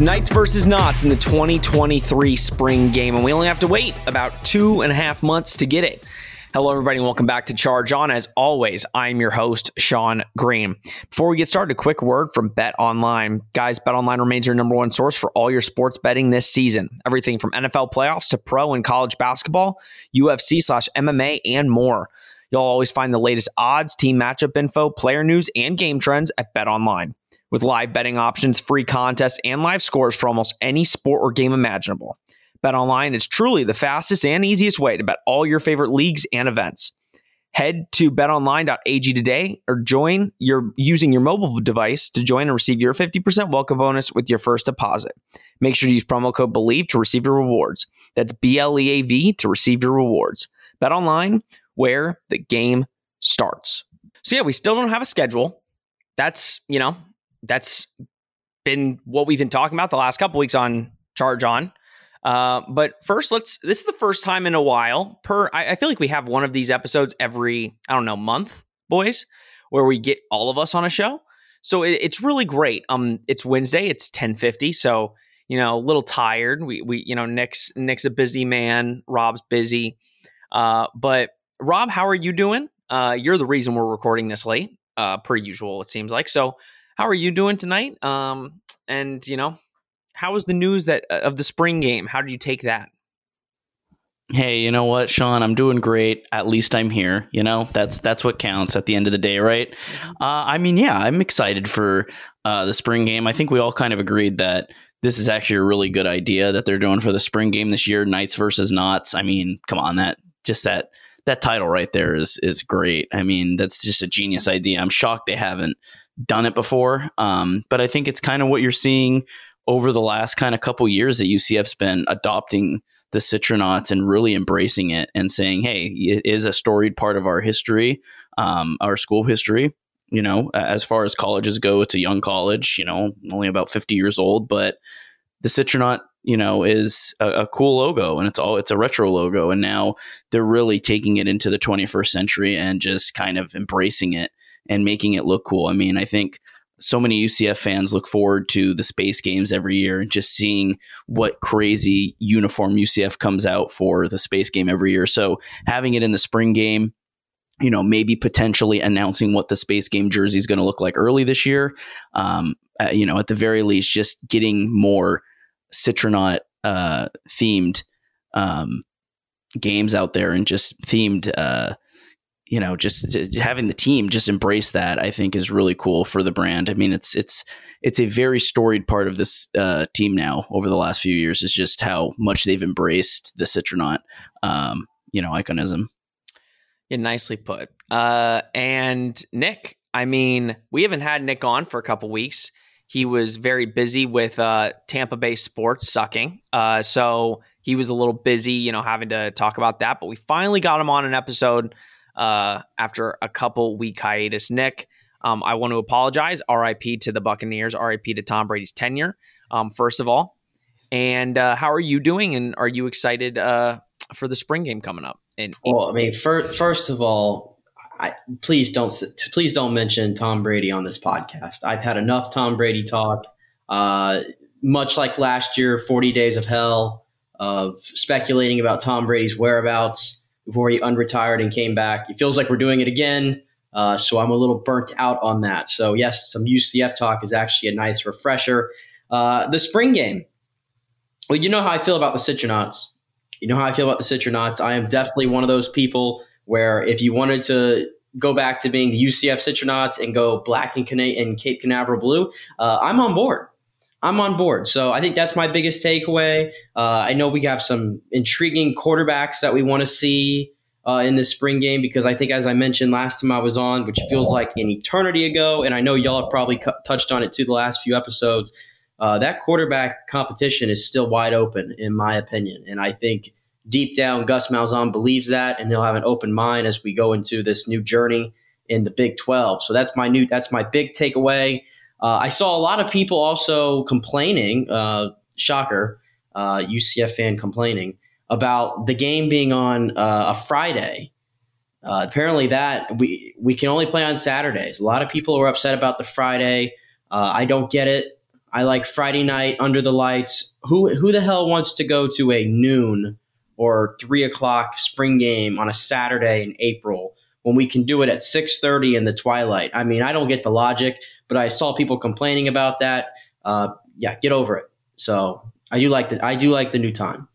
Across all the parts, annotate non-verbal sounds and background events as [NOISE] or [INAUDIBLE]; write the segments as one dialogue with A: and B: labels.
A: Knights versus 'Nauts in the 2023 spring game, and we only have to wait about two and a half months to get it. Hello, everybody, and welcome back to Charge On. As always, I'm your host, Sean Green. Before we get started, a quick word from Bet Online. Guys, Bet Online remains your number one source for all your sports betting this season. Everything from NFL playoffs to pro and college basketball, UFC slash MMA, and more. You'll always find the latest odds, team matchup info, player news, and game trends at Bet Online with live betting options, free contests, and live scores for almost any sport or game imaginable. BetOnline is truly the fastest and easiest way to bet all your favorite leagues and events. Head to betonline.ag today or join your using your mobile device to join and receive your 50% welcome bonus with your first deposit. Make sure to use promo code BLEAV to receive your rewards. That's B L E A V to receive your rewards. BetOnline, where the game starts. So yeah, we still don't have a schedule. That's, you know, that's been what we've been talking about the last couple weeks on Charge On. Uh, but first, let's. This is the first time in a while. Per, I, I, feel like we have one of these episodes every I don't know month, boys, where we get all of us on a show. So it, it's really great. Um, it's Wednesday. It's ten fifty. So you know, a little tired. We we you know Nick's Nick's a busy man. Rob's busy. Uh, but Rob, how are you doing? Uh, you're the reason we're recording this late. Uh, per usual, it seems like. So how are you doing tonight? Um, and you know, how was the news that uh, of the spring game? How did you take that?
B: Hey, you know what, Sean? I'm doing great. At least I'm here. You know, that's that's what counts at the end of the day, right? Mm-hmm. Uh, I mean, yeah, I'm excited for uh, the spring game. I think we all kind of agreed that this is actually a really good idea that they're doing for the spring game this year, Knights versus 'Nauts. I mean, come on, that just that that title right there is is great. I mean, that's just a genius idea. I'm shocked they haven't done it before. Um, but I think it's kind of what you're seeing over the last kind of couple years that UCF's been adopting the Citronauts and really embracing it and saying, hey, it is a storied part of our history, um, our school history. You know, as far as colleges go, it's a young college, you know, only about 50 years old, but the Citronaut, you know, is a, a cool logo and it's all, it's a retro logo. And now they're really taking it into the 21st century and just kind of embracing it and making it look cool. I mean, I think so many UCF fans look forward to the space games every year and just seeing what crazy uniform UCF comes out for the space game every year. So having it in the spring game, you know, maybe potentially announcing what the space game jersey is going to look like early this year. Um, uh, you know, at the very least, just getting more Citronaut uh, themed um, games out there and just themed uh, you know, just having the team just embrace that, I think is really cool for the brand. I mean, it's it's it's a very storied part of this uh, team now over the last few years. Is just how much they've embraced the Citronaut, um, you know, iconism.
A: Yeah, nicely put. Uh, and Nick, I mean, we haven't had Nick on for a couple weeks. He was very busy with uh, Tampa Bay sports sucking, uh, so he was a little busy, you know, having to talk about that. But we finally got him on an episode uh, after a couple week hiatus. Nick, um, I want to apologize. RIP to the Buccaneers. RIP to Tom Brady's tenure. Um, first of all, and uh, how are you doing? And are you excited uh, for the spring game coming up? And
C: well, I mean, first, first of all, I, please don't please don't mention Tom Brady on this podcast. I've had enough Tom Brady talk. Uh, much like last year, Forty Days of Hell, of speculating about Tom Brady's whereabouts before he unretired and came back. It feels like we're doing it again. Uh, so I'm a little burnt out on that. So yes, some UCF talk is actually a nice refresher. Uh, the spring game. Well, you know how I feel about the Citronauts. You know how I feel about the Citronauts. I am definitely one of those people where if you wanted to go back to being the UCF Citronauts and go black and, and Cape Canaveral blue, uh, I'm on board. I'm on board. So I think that's my biggest takeaway. Uh, I know we have some intriguing quarterbacks that we want to see uh, in this spring game because I think, as I mentioned last time I was on, which feels like an eternity ago, and I know y'all have probably cu- touched on it too the last few episodes. uh, that quarterback competition is still wide open, in my opinion. And I think deep down, Gus Malzahn believes that, and he'll have an open mind as we go into this new journey in the Big 12. So that's my new, that's my big takeaway. Uh, I saw a lot of people also complaining, uh, shocker, uh, UCF fan complaining about the game being on uh, a Friday. Uh, apparently, that we we can only play on Saturdays. A lot of people were upset about the Friday. Uh, I don't get it. I like Friday night under the lights. Who who the hell wants to go to a noon or three o'clock spring game on a Saturday in April when we can do it at six thirty in the twilight? I mean, I don't get the logic, but I saw people complaining about that. Uh, yeah, get over it. So I do like the I do like the new time.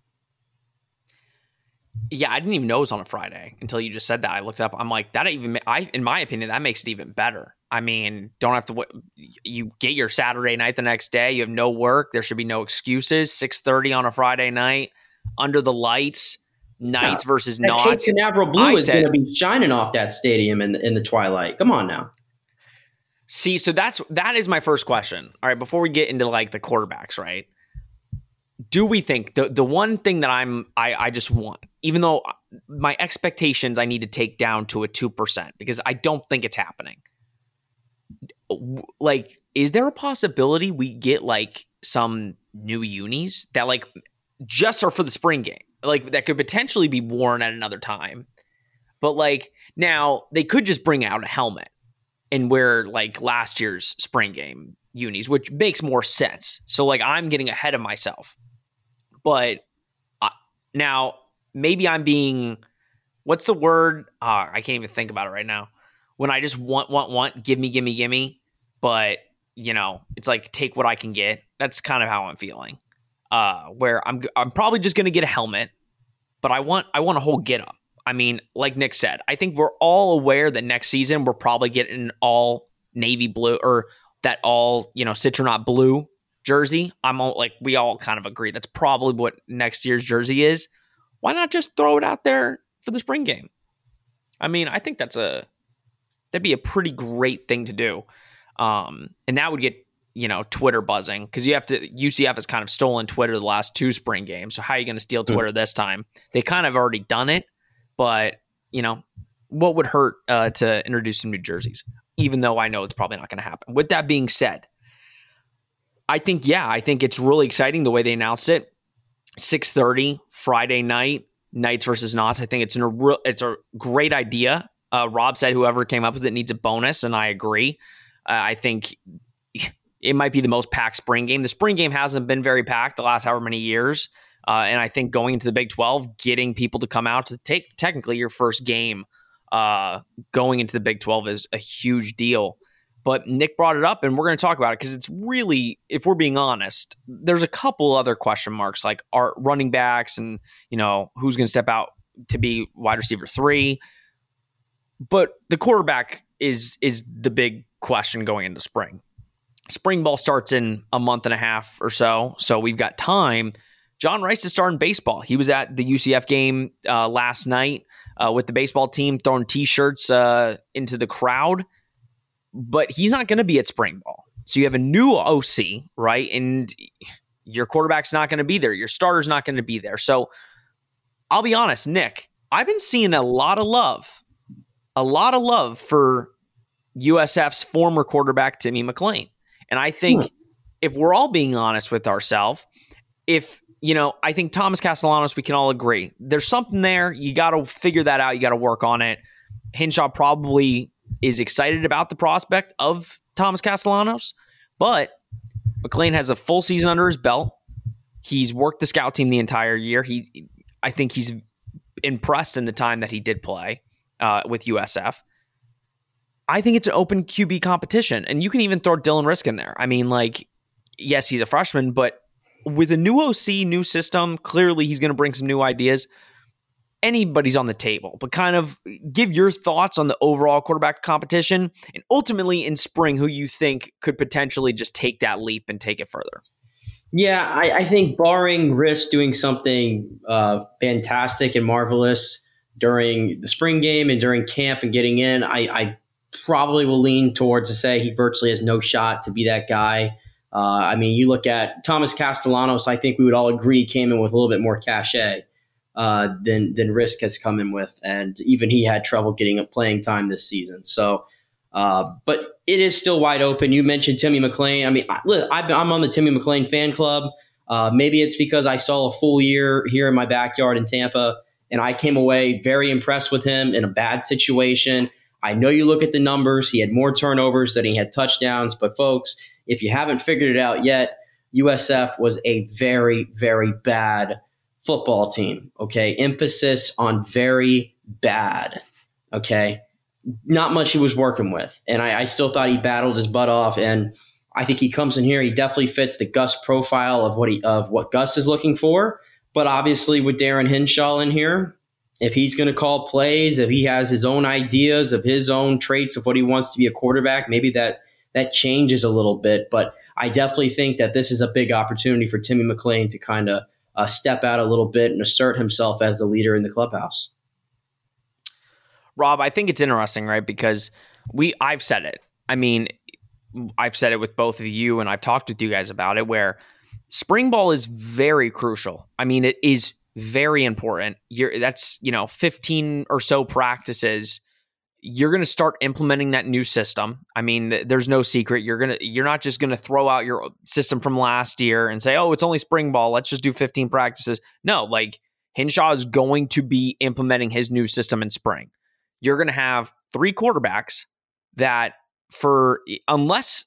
A: Yeah, I didn't even know it was on a Friday until you just said that. I looked up. I'm like, that even. I, in my opinion, that makes it even better. I mean, don't have to. You get your Saturday night the next day. You have no work. There should be no excuses. Six thirty on a Friday night, under the lights. Knights
C: Yeah.
A: versus 'Nauts.
C: Cape Canaveral blue
A: I
C: is going to be shining off that stadium in the, in the twilight. Come on now.
A: See, so that's that is my first question. All right, before we get into like the quarterbacks, right? Do we think the the one thing that I'm I I just want, even though my expectations I need to take down to a two percent because I don't think it's happening. Like, is there a possibility we get like some new unis that like just are for the spring game, like that could potentially be worn at another time? But like now they could just bring out a helmet and wear like last year's spring game unis, which makes more sense. So like I'm getting ahead of myself. But uh, now maybe I'm being what's the word? Uh, I can't even think about it right now. When I just want, want, want, give me, give me, give me. But you know, it's like take what I can get. That's kind of how I'm feeling. Uh, where I'm, I'm probably just gonna get a helmet, but I want, I want a whole get up. I mean, like Nick said, I think we're all aware that next season we're probably getting all navy blue or that all, you know, citronaut blue jersey. I'm all like, we all kind of agree that's probably what next year's jersey is. Why not just throw it out there for the spring game? I mean, I think that's a, that'd be a pretty great thing to do. Um, and that would get, you know, Twitter buzzing because you have to, UCF has kind of stolen Twitter the last two spring games. So how are you going to steal Twitter this time? They kind of already done it but you know what would hurt uh, to introduce some new jerseys even though i know it's probably not going to happen? With that being said i think yeah i think it's really exciting the way they announced it. 6.30 friday night knights versus 'Nauts. I think it's, an, it's a great idea. Uh, rob said whoever came up with it needs a bonus and i agree. Uh, i think it might be the most packed spring game the spring game hasn't been very packed the last however many years uh, and I think going into the Big 12, getting people to come out to take technically your first game uh, going into the Big 12 is a huge deal. But Nick brought it up, and we're going to talk about it because it's really, if we're being honest, there's a couple other question marks like our running backs and, you know, who's going to step out to be wide receiver three. But the quarterback is is the big question going into spring. Spring ball starts in a month and a half or so, so we've got time John Rice is starting baseball. He was at the UCF game uh, last night uh, with the baseball team, throwing T-shirts uh, into the crowd. But he's not going to be at spring ball. So you have a new OC, right? And your quarterback's not going to be there. Your starter's not going to be there. So I'll be honest, Nick. I've been seeing a lot of love, a lot of love for USF's former quarterback Timmy McClain. And I think
C: Hmm.
A: if we're all being honest with ourselves, if you know, I think Thomas Castellanos, we can all agree. There's something there. You got to figure that out. You got to work on it. Hinshaw probably is excited about the prospect of Thomas Castellanos, but McClain has a full season under his belt. He's worked the scout team the entire year. He, I think he's impressed in the time that he did play uh, with USF. I think it's an open QB competition, and you can even throw Dylan Rizk in there. I mean, like, yes, he's a freshman, but with a new OC, new system, clearly he's going to bring some new ideas. Anybody's on the table, but kind of give your thoughts on the overall quarterback competition and ultimately in spring who you think could potentially just take that leap and take it further.
C: Yeah, I, I think barring Rizk doing something uh, fantastic and marvelous during the spring game and during camp and getting in, I, I probably will lean towards to say he virtually has no shot to be that guy. Uh, I mean, you look at Thomas Castellanos. I think we would all agree came in with a little bit more cachet uh, than than Rizk has come in with, and even he had trouble getting a playing time this season. So, uh, but it is still wide open. You mentioned Timmy McClain. I mean, I, am on the Timmy McClain fan club. Uh, maybe it's because I saw a full year here in my backyard in Tampa, and I came away very impressed with him in a bad situation. I know you look at the numbers; he had more turnovers than he had touchdowns. But folks, if you haven't figured it out yet, USF was a very, very bad football team. Okay. Emphasis on very bad. Okay. Not much he was working with. And I, I, still thought he battled his butt off. And I think he comes in here. He definitely fits the Gus profile of what he of what Gus is looking for. But obviously with Darin Hinshaw in here, if he's going to call plays, if he has his own ideas of his own traits of what he wants to be a quarterback, maybe that that changes a little bit. But I definitely think that this is a big opportunity for Timmy McClain to kind of uh, step out a little bit and assert himself as the leader in the clubhouse.
A: Rob, I think it's interesting, right? Because we, I've said it. I mean, I've said it with both of you, and I've talked with you guys about it. Where spring ball is very crucial. I mean, it is very important. You're that's you know 15 or so practices you're going to start implementing that new system. I mean, there's no secret. You're going to you're not just going to throw out your uh, system from last year and say, "Oh, it's only spring ball. Let's just do 15 practices." No, like Hinshaw is going to be implementing his new system in spring. You're going to have three quarterbacks that for unless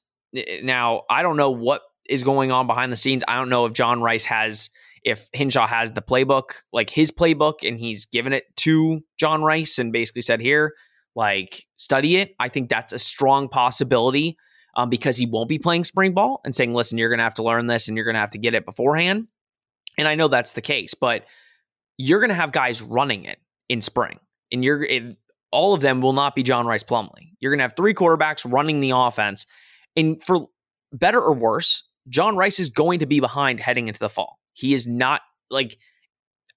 A: now I don't know what is going on behind the scenes. I don't know if John Rice has if Hinshaw has the playbook, like his playbook, and he's given it to John Rice and basically said, "Here, like study it. I think that's a strong possibility um, because he won't be playing spring ball and saying, listen, you're going to have to learn this and you're going to have to get it beforehand. And I know that's the case, but you're going to have guys running it in spring, and you're it, all of them will not be John Rice Plumlee. You're going to have three quarterbacks running the offense, and for better or worse, John Rice is going to be behind heading into the fall. He is not like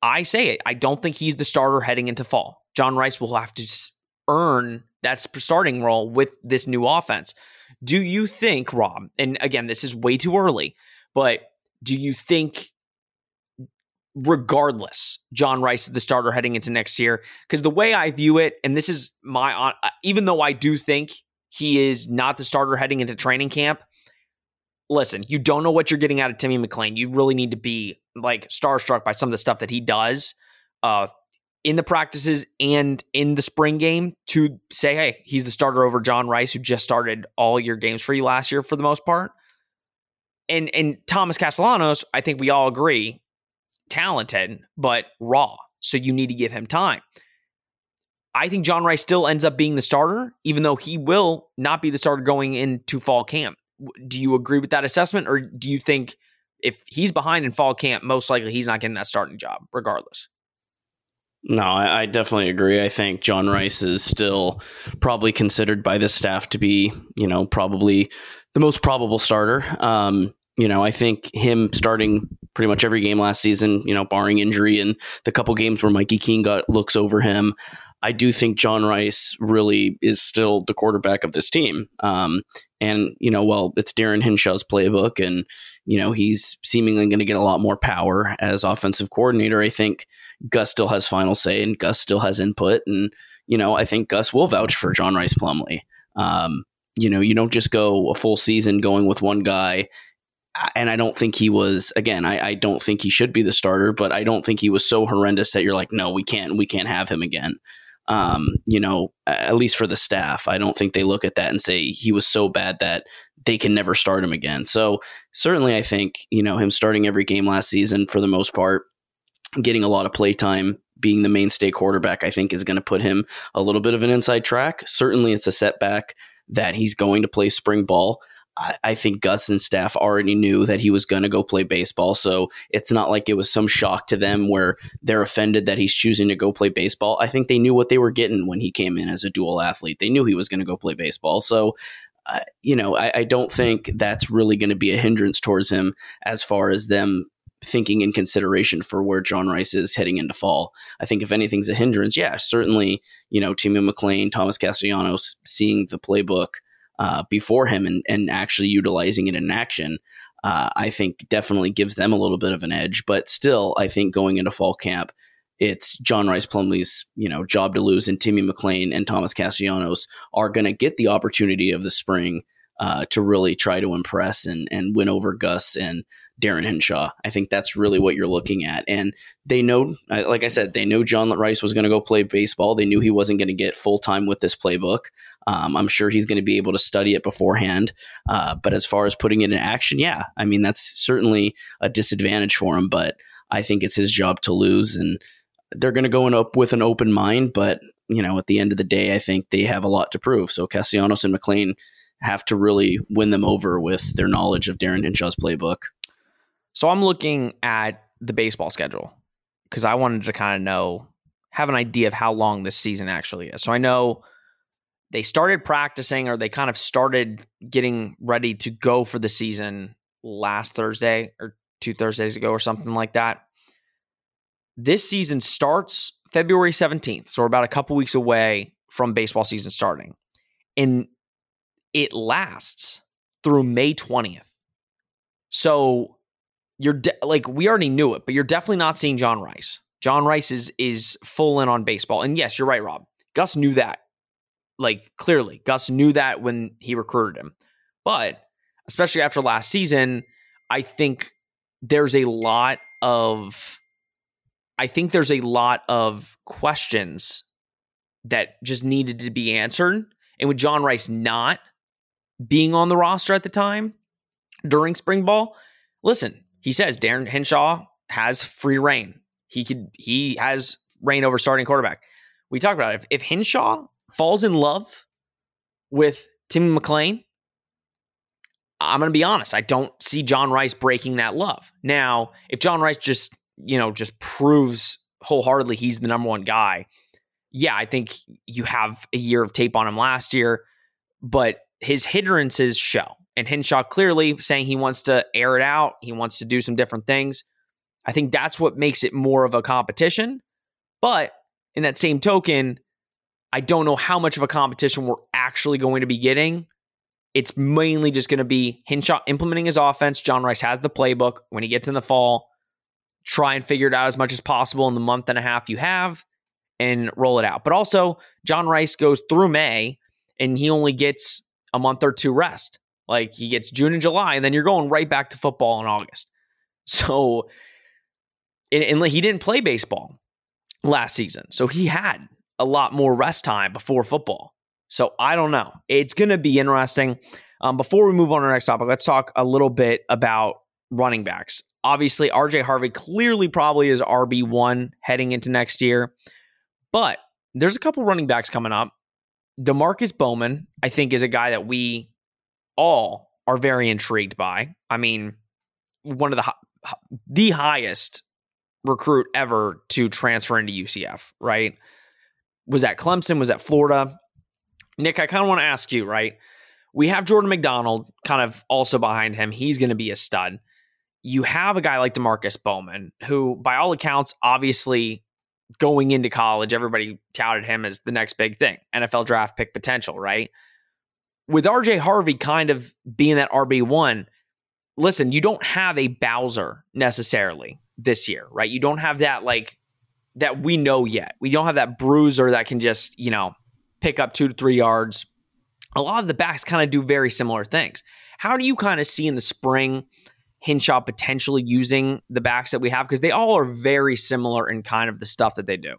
A: I say it. I don't think he's the starter heading into fall. John Rice will have to earn that starting role with this new offense. Do you think, Rob, and again, this is way too early, but do you think, regardless, John Rice is the starter heading into next year? Because the way I view it, and this is my, uh, even though I do think he is not the starter heading into training camp, listen, you don't know what you're getting out of Timmy McClain. You really need to be like starstruck by some of the stuff that he does. Uh, in the practices and in the spring game to say, hey, he's the starter over John Rice, who just started all your games for you last year for the most part. And and Thomas Castellanos, I think we all agree, talented, but raw. So you need to give him time. I think John Rice still ends up being the starter, even though he will not be the starter going into fall camp. Do you agree with that assessment, or do you think if he's behind in fall camp, most likely he's not getting that starting job, regardless?
B: No, I, I, definitely agree. I think John Rice is still probably considered by the staff to be, you know, probably the most probable starter. Um, you know, I think him starting pretty much every game last season, you know, barring injury and the couple games where Mikey Keene got looks over him, I do think John Rice really is still the quarterback of this team. Um, and, you know, well, it's Darin Hinshaw's playbook and, you know, he's seemingly going to get a lot more power as offensive coordinator. I think Gus still has final say and Gus still has input. And, you know, I think Gus will vouch for John Rice Plumlee. Um, you know, you don't just go a full season going with one guy. And I don't think he was, again, I, I don't think he should be the starter, but I don't think he was so horrendous that you're like, no, we can't, we can't have him again. Um, you know, at least for the staff, I don't think they look at that and say he was so bad that they can never start him again. So certainly, I think you know him starting every game last season for the most part getting a lot of play time, being the mainstay quarterback, I think is going to put him a little bit of an inside track. Certainly, it's a setback that he's going to play spring ball. I, I think Gus and staff already knew that he was going to go play baseball. So it's not like it was some shock to them where they're offended that he's choosing to go play baseball. I think they knew what they were getting when he came in as a dual athlete. They knew he was going to go play baseball. So uh, you know, I, I, don't think that's really going to be a hindrance towards him as far as them thinking in consideration for where John Rice is heading into fall. I think if anything's a hindrance, yeah, certainly, you know, Timmy McClain, Thomas Castellanos seeing the playbook uh, before him and, and actually utilizing it in action, uh, I think definitely gives them a little bit of an edge. But still, I think going into fall camp, it's John Rice Plumlee's, you know job to lose, and Timmy McClain and Thomas Castellanos are going to get the opportunity of the spring uh, to really try to impress and and win over Gus and Darin Hinshaw. I think that's really what you're looking at. And they know, like I said, they know John Rice was going to go play baseball. They knew he wasn't going to get full time with this playbook. Um, I'm sure he's going to be able to study it beforehand. Uh, but as far as putting it in action, yeah, I mean, that's certainly a disadvantage for him. But I think it's his job to lose. And they're going to go in up with an open mind. But, you know, at the end of the day, I think they have a lot to prove. So Castellanos and McClain have to really win them over with their knowledge of Darin Hinshaw's playbook.
A: So I'm looking at the baseball schedule because I wanted to kind of know, have an idea of how long this season actually is. So I know they started practicing or they kind of started getting ready to go for the season last Thursday or two Thursdays ago or something like that. This season starts February 17th. So we're about a couple weeks away from baseball season starting. And it lasts through May 20th. So you're de- like we already knew it, but you're definitely not seeing John Rice. John Rice is is full in on baseball. And yes, you're right, Rob. Gus knew that. Like clearly, Gus knew that when he recruited him. But especially after last season, I think there's a lot of I think there's a lot of questions that just needed to be answered. And with John Rice not being on the roster at the time during spring ball, listen, he says Darin Hinshaw has free reign. He could he has reign over starting quarterback. We talked about it. If, if Hinshaw falls in love with Timmy McClain, I'm going to be honest. I don't see John Rice breaking that love. Now, if John Rice just you know just proves wholeheartedly he's the number one guy, yeah, I think you have a year of tape on him last year, but his hindrances show. And Hinshaw clearly saying he wants to air it out, he wants to do some different things. I think that's what makes it more of a competition. But in that same token, I don't know how much of a competition we're actually going to be getting. It's mainly just going to be Hinshaw implementing his offense. John Rice has the playbook. When he gets in the fall, try and figure it out as much as possible in the month and a half you have and roll it out. But also, John Rice goes through May and he only gets a month or two rest. Like he gets June and July, and then you're going right back to football in August. [LAUGHS] So, and, and he didn't play baseball last season. So he had a lot more rest time before football. So I don't know. It's going to be interesting. Um, before we move on to our next topic, let's talk a little bit about running backs. Obviously, RJ Harvey clearly probably is RB1 heading into next year, but there's a couple running backs coming up. Demarkcus Bowman, I think, is a guy that we all are very intrigued by. I mean, one of the the highest recruit ever to transfer into UCF, right? Was that Clemson? Was that Florida? Nick, I kind of want to ask you, right? We have Jordan McDonald kind of also behind him. He's going to be a stud. You have a guy like Demarkcus Bowman, who, by all accounts, obviously going into college, everybody touted him as the next big thing, NFL draft pick potential, right? With RJ Harvey kind of being that RB1, listen, you don't have a Bowser necessarily this year, right? You don't have that like that we know yet. We don't have that bruiser that can just, you know, pick up two to three yards. A lot of the backs kind of do very similar things. How do you kind of see in the spring Hinshaw potentially using the backs that we have? Because they all are very similar in kind of the stuff that they do.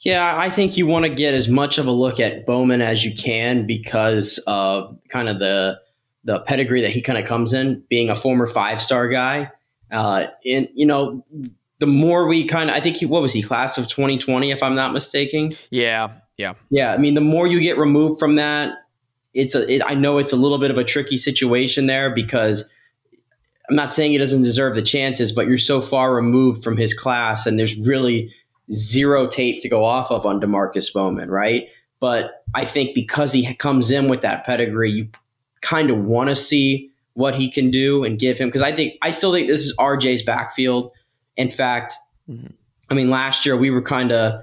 C: Yeah, I think you want to get as much of a look at Bowman as you can because of kind of the the pedigree that he kind of comes in, being a former five star guy. Uh, and you know, the more we kind of, I think he, what was he, class of 2020, if I'm not mistaken.
A: Yeah, yeah,
C: yeah. I mean, the more you get removed from that, it's a. It, I know it's a little bit of a tricky situation there because I'm not saying he doesn't deserve the chances, but you're so far removed from his class, and there's really zero tape to go off of on Demarkcus Bowman, right? But I think because he comes in with that pedigree, you kind of want to see what he can do and give him because I think I still think this is RJ's backfield. In fact, mm-hmm. I mean, last year we were kind of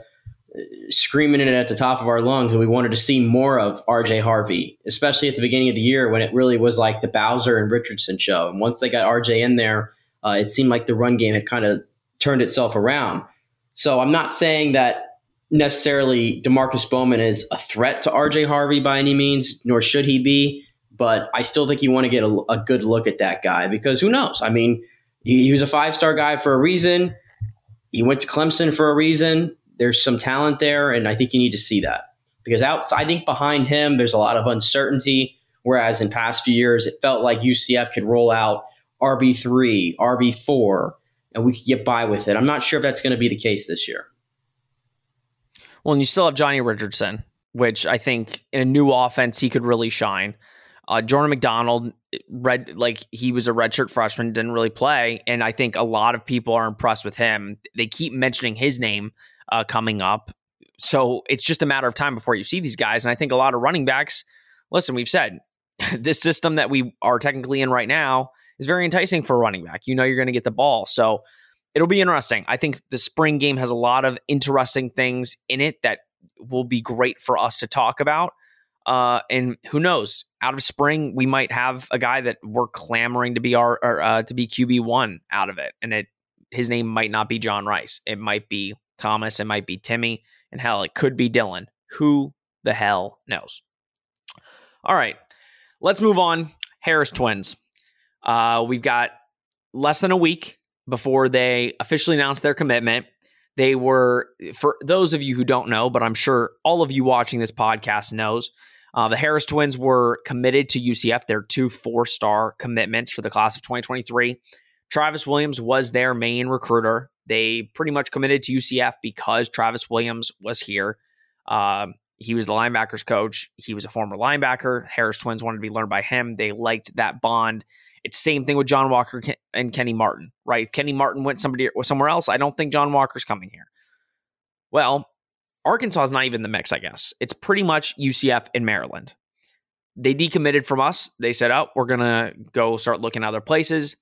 C: screaming it at the top of our lungs and we wanted to see more of RJ Harvey, especially at the beginning of the year when it really was like the Bowser and Richardson show. And once they got RJ in there, uh, it seemed like the run game had kind of turned itself around. So I'm not saying that necessarily Demarkcus Bowman is a threat to RJ Harvey by any means, nor should he be. But I still think you want to get a, a good look at that guy because who knows? I mean, he, he was a five star guy for a reason. He went to Clemson for a reason. There's some talent there, and I think you need to see that because outside, I think behind him, there's a lot of uncertainty. Whereas in past few years, it felt like UCF could roll out RB three, RB four, and we could get by with it. I'm not sure if that's going to be the case this year.
A: Well, and you still have Johnny Richardson, which I think in a new offense he could really shine. Uh, Jordan McDonald, red like he was a redshirt freshman, didn't really play, and I think a lot of people are impressed with him. They keep mentioning his name uh, coming up, so it's just a matter of time before you see these guys. And I think a lot of running backs. Listen, we've said [LAUGHS] this system that we are technically in right now is very enticing for a running back. You know, you're going to get the ball, so it'll be interesting. I think the spring game has a lot of interesting things in it that will be great for us to talk about. Uh, and who knows? Out of spring, we might have a guy that we're clamoring to be our or, uh, to be QB one out of it, and it his name might not be John Rice. It might be Thomas. It might be Timmy, and hell, it could be Dylan. Who the hell knows? All right, let's move on. Harris twins. Uh, we've got less than a week before they officially announced their commitment. They were, for those of you who don't know, but I'm sure all of you watching this podcast knows, uh, the Harris twins were committed to UCF. They're two four star commitments for the class of 2023. Travis Williams was their main recruiter. They pretty much committed to UCF because Travis Williams was here. Um, he was the linebackers coach. He was a former linebacker. Harris twins wanted to be learned by him. They liked that bond. It's same thing with John Walker and Kenny Martin, right? If Kenny Martin went somebody somewhere else, I don't think John Walker's coming here. Well, Arkansas is not even the mix, I guess. It's pretty much UCF in Maryland. They decommitted from us. They said, "Oh, we're gonna go start looking other places."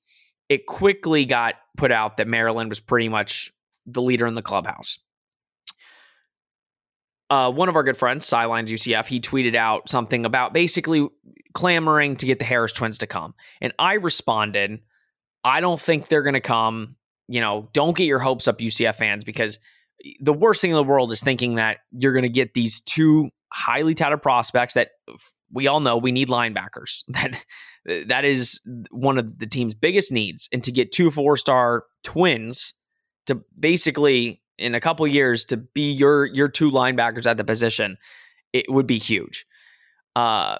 A: It quickly got put out that Maryland was pretty much the leader in the clubhouse uh, one of our good friends, Sidelines UCF, he tweeted out something about basically clamoring to get the Harris twins to come. And I responded, I don't think they're going to come. You know, don't get your hopes up, UCF fans, because the worst thing in the world is thinking that you're going to get these two highly touted prospects that we all know we need linebackers. [LAUGHS] That that is one of the team's biggest needs, and to get two four star twins to basically in a couple years to be your your two linebackers at the position, it would be huge. Uh,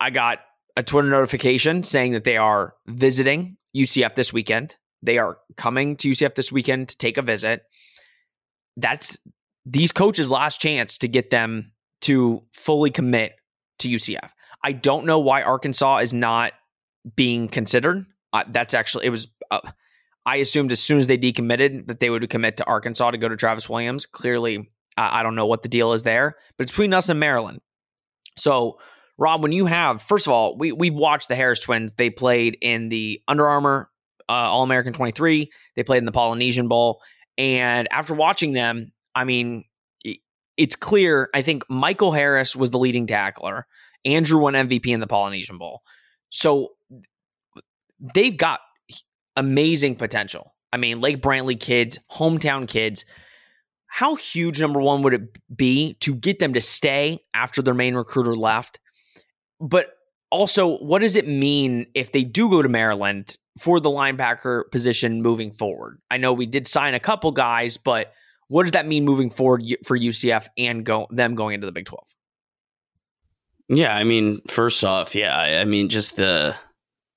A: I got a Twitter notification saying that they are visiting UCF this weekend. They are coming to UCF this weekend to take a visit. That's these coaches' last chance to get them to fully commit to UCF. I don't know why Arkansas is not being considered. Uh, that's actually it was. Uh, I assumed as soon as they decommitted that they would commit to Arkansas to go to Travis Williams. Clearly, I don't know what the deal is there, but it's between us and Maryland. So, Rob, when you have, first of all, we we've watched the Harris twins. They played in the Under Armour uh, All American 23. They played in the Polynesian Bowl, and after watching them, I mean, it's clear. I think Michael Harris was the leading tackler. Andrew won MVP in the Polynesian Bowl. So they've got amazing potential. I mean, Lake Brantley kids, hometown kids. How huge, number one, would it be to get them to stay after their main recruiter left? But also, what does it mean if they do go to Maryland for the linebacker position moving forward? I know we did sign a couple guys, but what does that mean moving forward for UCF and go them going into the Big 12?
B: Yeah, I mean, first off, yeah, I mean, just the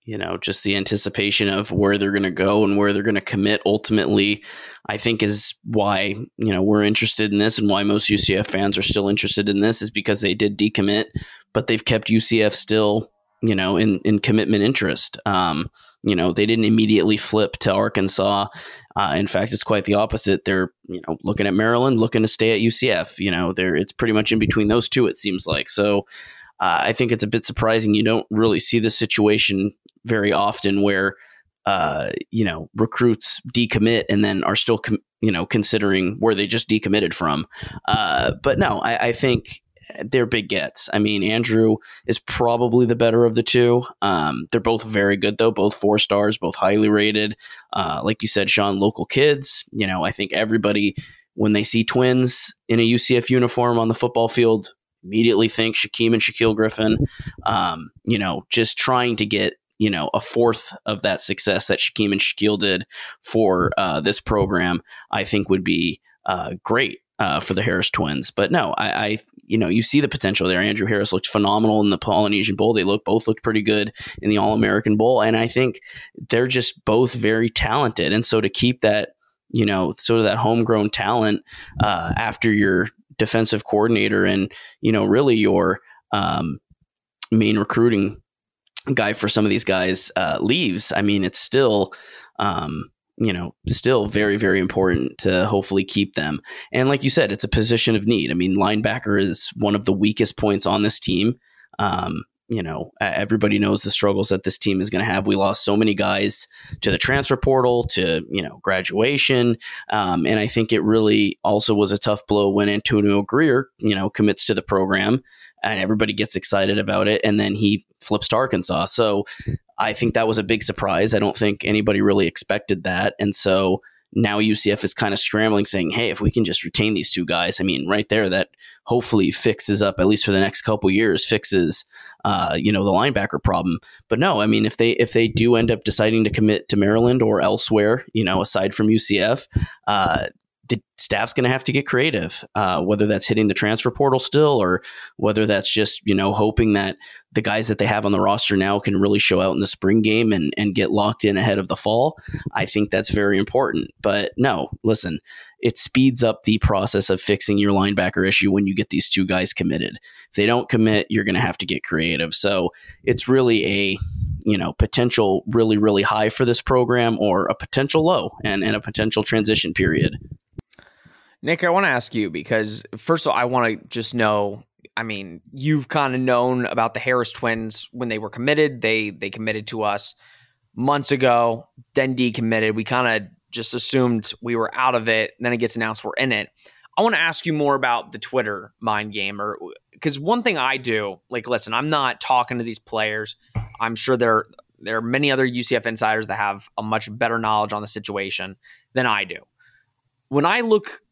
B: you know, just the anticipation of where they're going to go and where they're going to commit ultimately, I think is why, you know, we're interested in this and why most UCF fans are still interested in this is because they did decommit, but they've kept UCF still, you know, in, in commitment interest. Um, you know, they didn't immediately flip to Arkansas. Uh, in fact, it's quite the opposite. They're, you know, looking at Maryland, looking to stay at UCF. You know, they're, it's pretty much in between those two, it seems like. So, uh, I think it's a bit surprising you don't really see this situation very often where uh, you know, recruits decommit and then are still, com- you know, considering where they just decommitted from. Uh, but no, I, I think they're big gets. I mean, Andrew is probably the better of the two. Um, they're both very good, though, both four stars, both highly rated. Uh, like you said, Sean, local kids. You know, I think everybody, when they see twins in a UCF uniform on the football field, immediately think Shaquem and Shaquill Griffin. Um, you know, just trying to get you know a fourth of that success that Shaquem and Shaquill did for uh, this program, I think would be uh, great uh, for the Harris twins. But no, I, I, you know you see the potential there. Andrew Harris looked phenomenal in the Polynesian Bowl. They look both looked pretty good in the All American Bowl, and I think they're just both very talented. And so to keep that you know sort of that homegrown talent uh, after your defensive coordinator and you know really your um, main recruiting guy for some of these guys uh, leaves, I mean, it's still, um, you know, still very, very important to hopefully keep them. And like you said, it's a position of need. I mean, linebacker is one of the weakest points on this team. Um, you know, everybody knows the struggles that this team is going to have. We lost so many guys to the transfer portal, to, you know, graduation. Um, and I think it really also was a tough blow when Antonio Greer, you know, commits to the program and everybody gets excited about it. And then he flips to Arkansas. So I think that was a big surprise. I don't think anybody really expected that. And so now UCF is kind of scrambling, saying, "Hey, if we can just retain these two guys, I mean, right there, that hopefully fixes up at least for the next couple years, fixes, uh, you know, the linebacker problem." But no, I mean, if they if they do end up deciding to commit to Maryland or elsewhere, you know, aside from UCF, uh, the staff's going to have to get creative, uh, whether that's hitting the transfer portal still or whether that's just, you know, hoping that the guys that they have on the roster now can really show out in the spring game and, and get locked in ahead of the fall. I think that's very important. But no, listen, it speeds up the process of fixing your linebacker issue when you get these two guys committed. If they don't commit, you're going to have to get creative. So it's really a, you know, potential really, really high for this program or a potential low and, and a potential transition period.
A: Nick, I want to ask you because first of all, I want to just know. I mean, you've kind of known about the Harris twins when they were committed. They they committed to us months ago, then decommitted. We kind of just assumed we were out of it. Then it gets announced we're in it. I want to ask you more about the Twitter mind game, or because one thing I do, like, listen, I'm not talking to these players. I'm sure there there are many other UCF insiders that have a much better knowledge on the situation than I do. When I look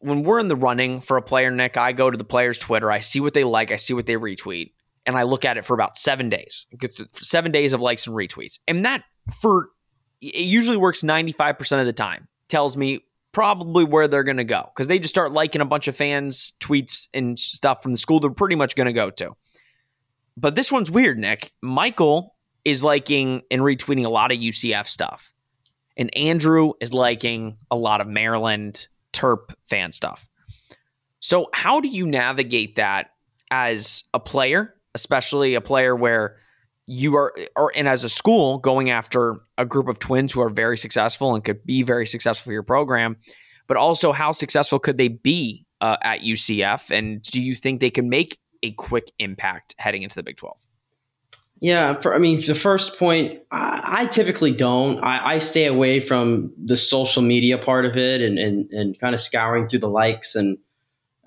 A: when we're in the running for a player, Nick, I go to the player's Twitter, I see what they like, I see what they retweet, and I look at it for about seven days. Seven days of likes and retweets. And that for it usually works 95% of the time. Tells me probably where they're going to go because they just start liking a bunch of fans' tweets and stuff from the school they're pretty much going to go to. But this one's weird, Nick. Michael is liking and retweeting a lot of UCF stuff. And Andrew is liking a lot of Maryland Terp fan stuff. So, how do you navigate that as a player, especially a player where you are, or and as a school going after a group of twins who are very successful and could be very successful for your program, but also how successful could they be uh, at UCF? And do you think they can make a quick impact heading into the Big 12?
C: Yeah, for, I mean, the first point, I, I typically don't. I, I, stay away from the social media part of it and, and, and kind of scouring through the likes and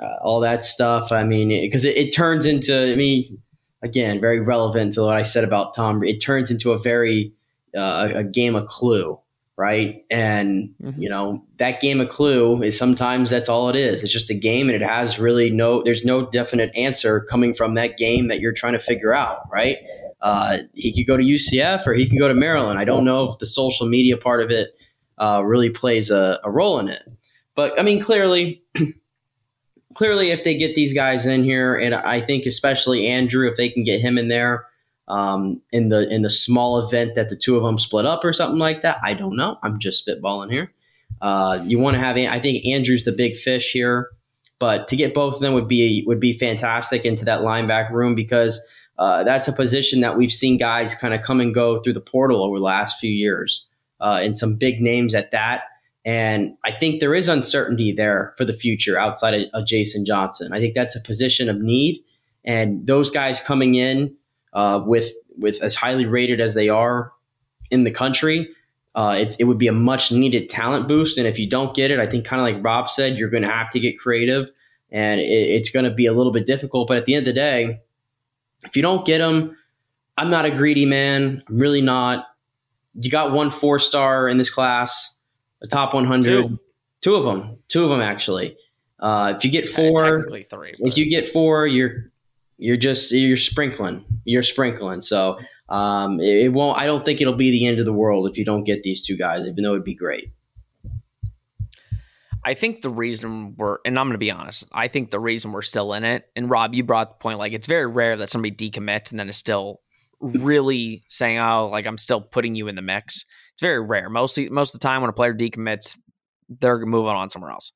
C: uh, all that stuff. I mean, because it, it, it, turns into, I mean, again, very relevant to what I said about Tom. It turns into a very, uh, a game of clue, right? And, mm-hmm. you know, that game of clue is sometimes that's all it is. It's just a game and it has really no, there's no definite answer coming from that game that you're trying to figure out, right? Uh, he could go to UCF or he could go to Maryland. I don't know if the social media part of it uh, really plays a, a, role in it. But I mean, clearly, [CLEARS THROAT] clearly, if they get these guys in here, and I think especially Andrew, if they can get him in there um, in the in the small event that the two of them split up or something like that, I don't know. I'm just spitballing here. Uh, you want to have, I think Andrew's the big fish here, but to get both of them would be would be fantastic into that linebacker room because uh, that's a position that we've seen guys kind of come and go through the portal over the last few years, uh, and some big names at that. And I think there is uncertainty there for the future outside of, of Jason Johnson. I think that's a position of need, and those guys coming in uh, with with as highly rated as they are in the country, Uh, it's, it would be a much needed talent boost. And if you don't get it, I think kind of like Rob said, you're going to have to get creative and it, it's going to be a little bit difficult. But at the end of the day, if you don't get them, I'm not a greedy man. I'm really not. You got one four star in this class, a top 100. Two, two of them, two of them actually. Uh, if you get four, three, if you get four, you're you're just you're sprinkling. You're sprinkling. So um, it, it won't. I don't think it'll be the end of the world if you don't get these two guys, even though it'd be great.
A: I think the reason we're, and I'm going to be honest, I think the reason we're still in it, and Rob, you brought the point, like it's very rare that somebody decommits and then is still really saying, oh, like I'm still putting you in the mix. It's very rare. Mostly, most of the time when a player decommits, they're moving on somewhere else.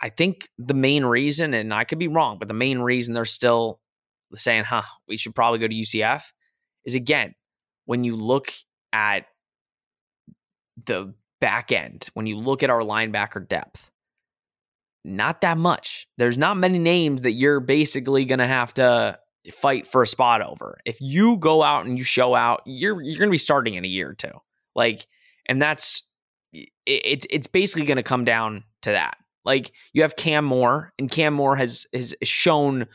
A: I think the main reason, and I could be wrong, but the main reason they're still saying, huh, we should probably go to UCF is again, when you look at the back end, when you look at our linebacker depth, not that much. There's not many names that you're basically going to have to fight for a spot over. If you go out and you show out, you're you're going to be starting in a year or two. Like, and that's it's it's basically going to come down to that. Like you have Cam Moore, and Cam Moore has has shown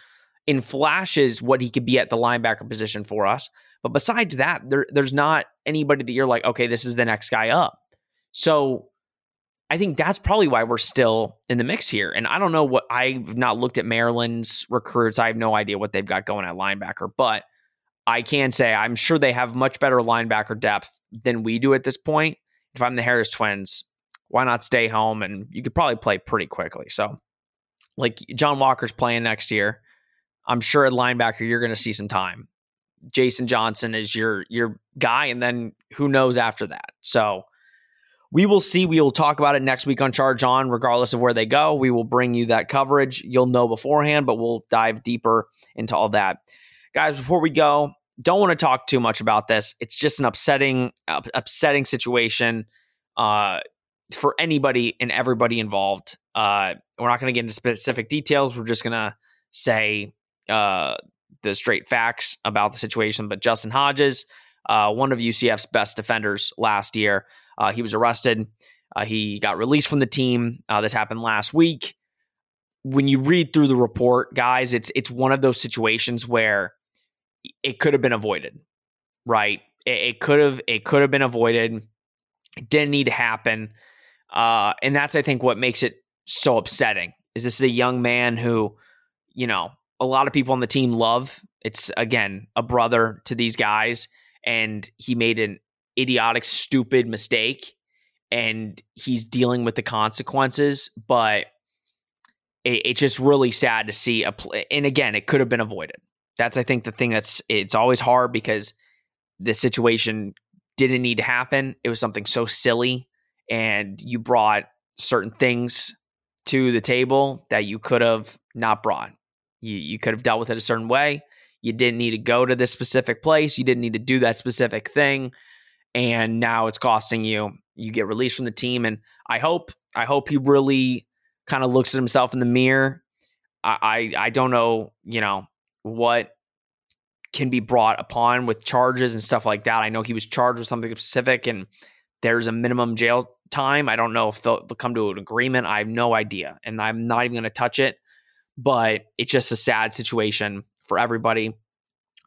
A: in flashes what he could be at the linebacker position for us. But besides that, there there's not anybody that you're like, okay, this is the next guy up. So I think that's probably why we're still in the mix here. And I don't know what I've not looked at Maryland's recruits. I have no idea what they've got going at linebacker, but I can say I'm sure they have much better linebacker depth than we do at this point. If I'm the Harris twins, why not stay home? And you could probably play pretty quickly. So, like John Walker's playing next year. I'm sure at linebacker you're going to see some time. Jason Johnson is your your guy, and then who knows after that. So we will see. We will talk about it next week on Charge On, regardless of where they go. We will bring you that coverage. You'll know beforehand, but we'll dive deeper into all that. Guys, before we go, don't want to talk too much about this. It's just an upsetting, upsetting situation uh, for anybody and everybody involved. Uh, we're not going to get into specific details. We're just going to say uh, the straight facts about the situation. But Justin Hodges, uh, one of UCF's best defenders last year, uh, he was arrested. Uh, he got released from the team. Uh, this happened last week. When you read through the report, guys, it's it's one of those situations where it could have been avoided, right? It, it could have it could have been avoided. It didn't need to happen, uh, and that's I think what makes it so upsetting. Is this is a young man who, you know, a lot of people on the team love. It's again a brother to these guys, and he made an idiotic, stupid mistake and he's dealing with the consequences. But it, it's just really sad to see a play. And again, it could have been avoided. That's, I think, the thing that's it's always hard because the situation didn't need to happen. It was something so silly, and you brought certain things to the table that you could have not brought. You, you could have dealt with it a certain way. You didn't need to go to this specific place. You didn't need to do that specific thing and now it's costing you. You get released from the team, and I hope I hope he really kind of looks at himself in the mirror. I, I I don't know, you know, what can be brought upon with charges and stuff like that. I know he was charged with something specific, and there's a minimum jail time. I don't know if they'll, they'll come to an agreement. I have no idea, and I'm not even going to touch it. But it's just a sad situation for everybody.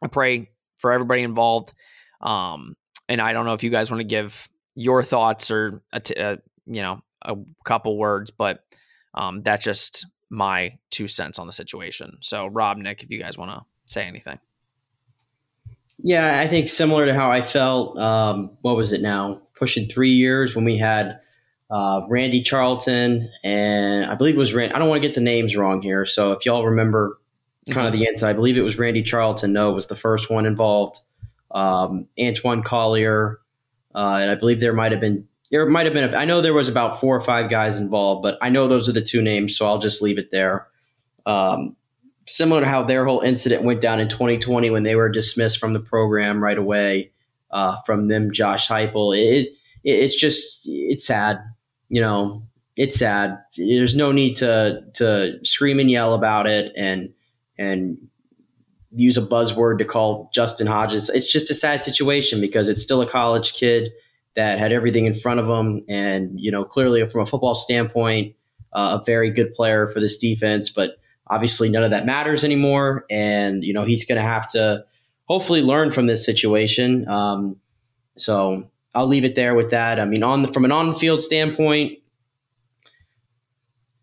A: I pray for everybody involved. Um, and I don't know if you guys want to give your thoughts or a t- a, you know a couple words, but um, that's just my two cents on the situation. So, Rob, Nick, if you guys want to say anything.
C: Yeah, I think similar to how I felt. Um, what was it now? Pushing three years when we had uh, Randy Charlton and I believe it was Rand. I don't want to get the names wrong here. So if y'all remember kind of mm-hmm. the inside, I believe it was Randy Charlton. No, was the first one involved um, Antwan Collier, uh, and I believe there might have been there might have been. A, I know there was about four or five guys involved, but I know those are the two names, so I'll just leave it there. Um, similar to how their whole incident went down in 2020 when they were dismissed from the program right away uh, from them, Josh Heupel. It, it it's just it's sad, you know. It's sad. There's no need to to scream and yell about it and and use a buzzword to call Justin Hodges. It's just a sad situation because it's still a college kid that had everything in front of him, and you know, clearly from a football standpoint, uh, a very good player for this defense. But obviously, none of that matters anymore, and you know, he's going to have to hopefully learn from this situation. Um, so I'll leave it there with that. I mean, on the, from an on the field standpoint,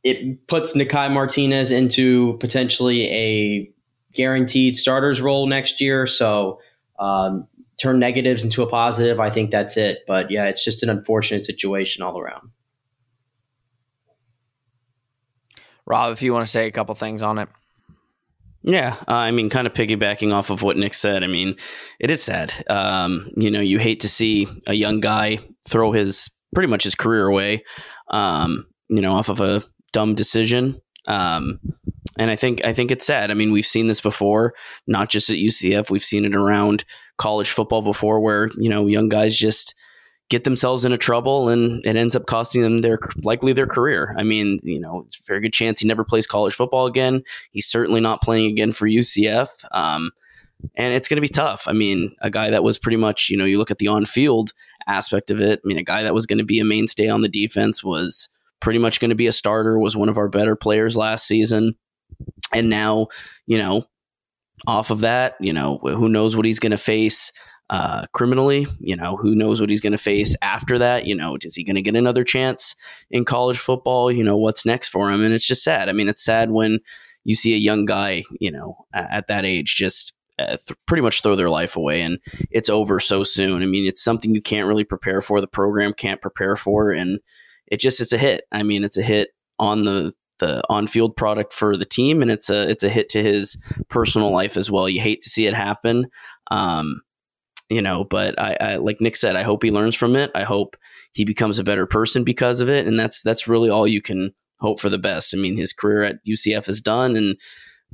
C: it puts Nikai Martinez into potentially a guaranteed starters role next year. So um, turn negatives into a positive. I think that's it. But yeah, it's just an unfortunate situation all around.
A: Rob, if you want to say a couple things on it.
B: Yeah, uh, I mean, kind of piggybacking off of what Nick said. I mean, it is sad. Um, you know, you hate to see a young guy throw his pretty much his career away. Um, you know, off of a dumb decision. Um, and I think I think it's sad. I mean, we've seen this before, not just at UCF. We've seen it around college football before, where you know young guys just get themselves into trouble and it ends up costing them their likely their career. I mean, you know, it's a very good chance he never plays college football again. He's certainly not playing again for UCF. Um, and it's going to be tough. I mean, a guy that was pretty much, you know, you look at the on-field aspect of it. I mean, a guy that was going to be a mainstay on the defense was pretty much going to be a starter, was one of our better players last season. And now, you know, off of that, you know, who knows what he's going to face uh, criminally. You know, who knows what he's going to face after that? You know, is he going to get another chance in college football? You know, what's next for him? And it's just sad. I mean, it's sad when you see a young guy, you know, at that age just uh, th- pretty much throw their life away and it's over so soon. I mean, it's something you can't really prepare for. The program can't prepare for. And it just, it's a hit. I mean, it's a hit on the, the on-field product for the team, and it's a it's a hit to his personal life as well. You hate to see it happen, um, you know but I, I, like nick said i hope he learns from it i hope he becomes a better person because of it and that's that's really all you can hope for the best i mean his career at ucf is done and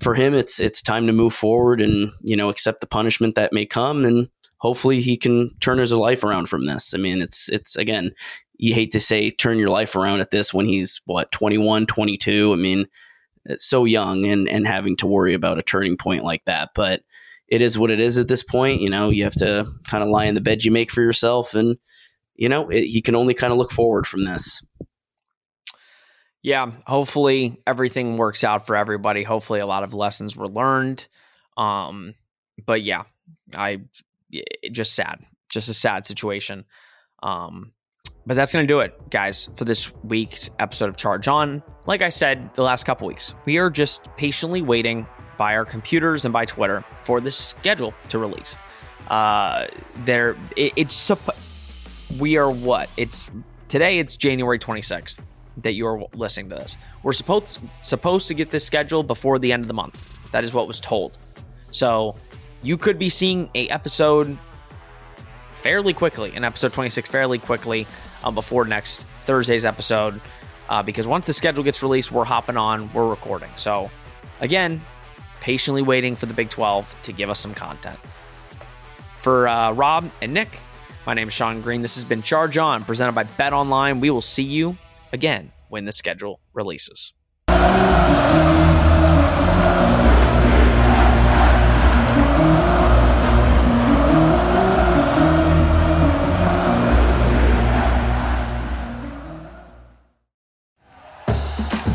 B: for him it's it's time to move forward and you know accept the punishment that may come and hopefully he can turn his life around from this i mean it's it's again you hate to say turn your life around at this when he's what 21 22 i mean so young and and having to worry about a turning point like that but it is what it is at this point. You know, you have to kind of lie in the bed you make for yourself, and you know, it, he can only kind of look forward from this.
A: Yeah, hopefully everything works out for everybody. Hopefully, a lot of lessons were learned. Um, but yeah, I just sad, just a sad situation. Um, but that's going to do it, guys, for this week's episode of Charge On. Like I said the last couple weeks, we are just patiently waiting by our computers and by Twitter for the schedule to release. Uh, there, it, it's we are what? It's today. It's January 26th that you are listening to this. We're supposed supposed to get this schedule before the end of the month. That is what was told. So you could be seeing a episode fairly quickly, an episode 26 fairly quickly um, before next Thursday's episode. Uh, because once the schedule gets released, we're hopping on, we're recording. So again, patiently waiting for the Big 12 to give us some content. For uh, Rob and Nick, my name is Sean Green. This has been Charge On, presented by Bet Online. We will see you again when the schedule releases.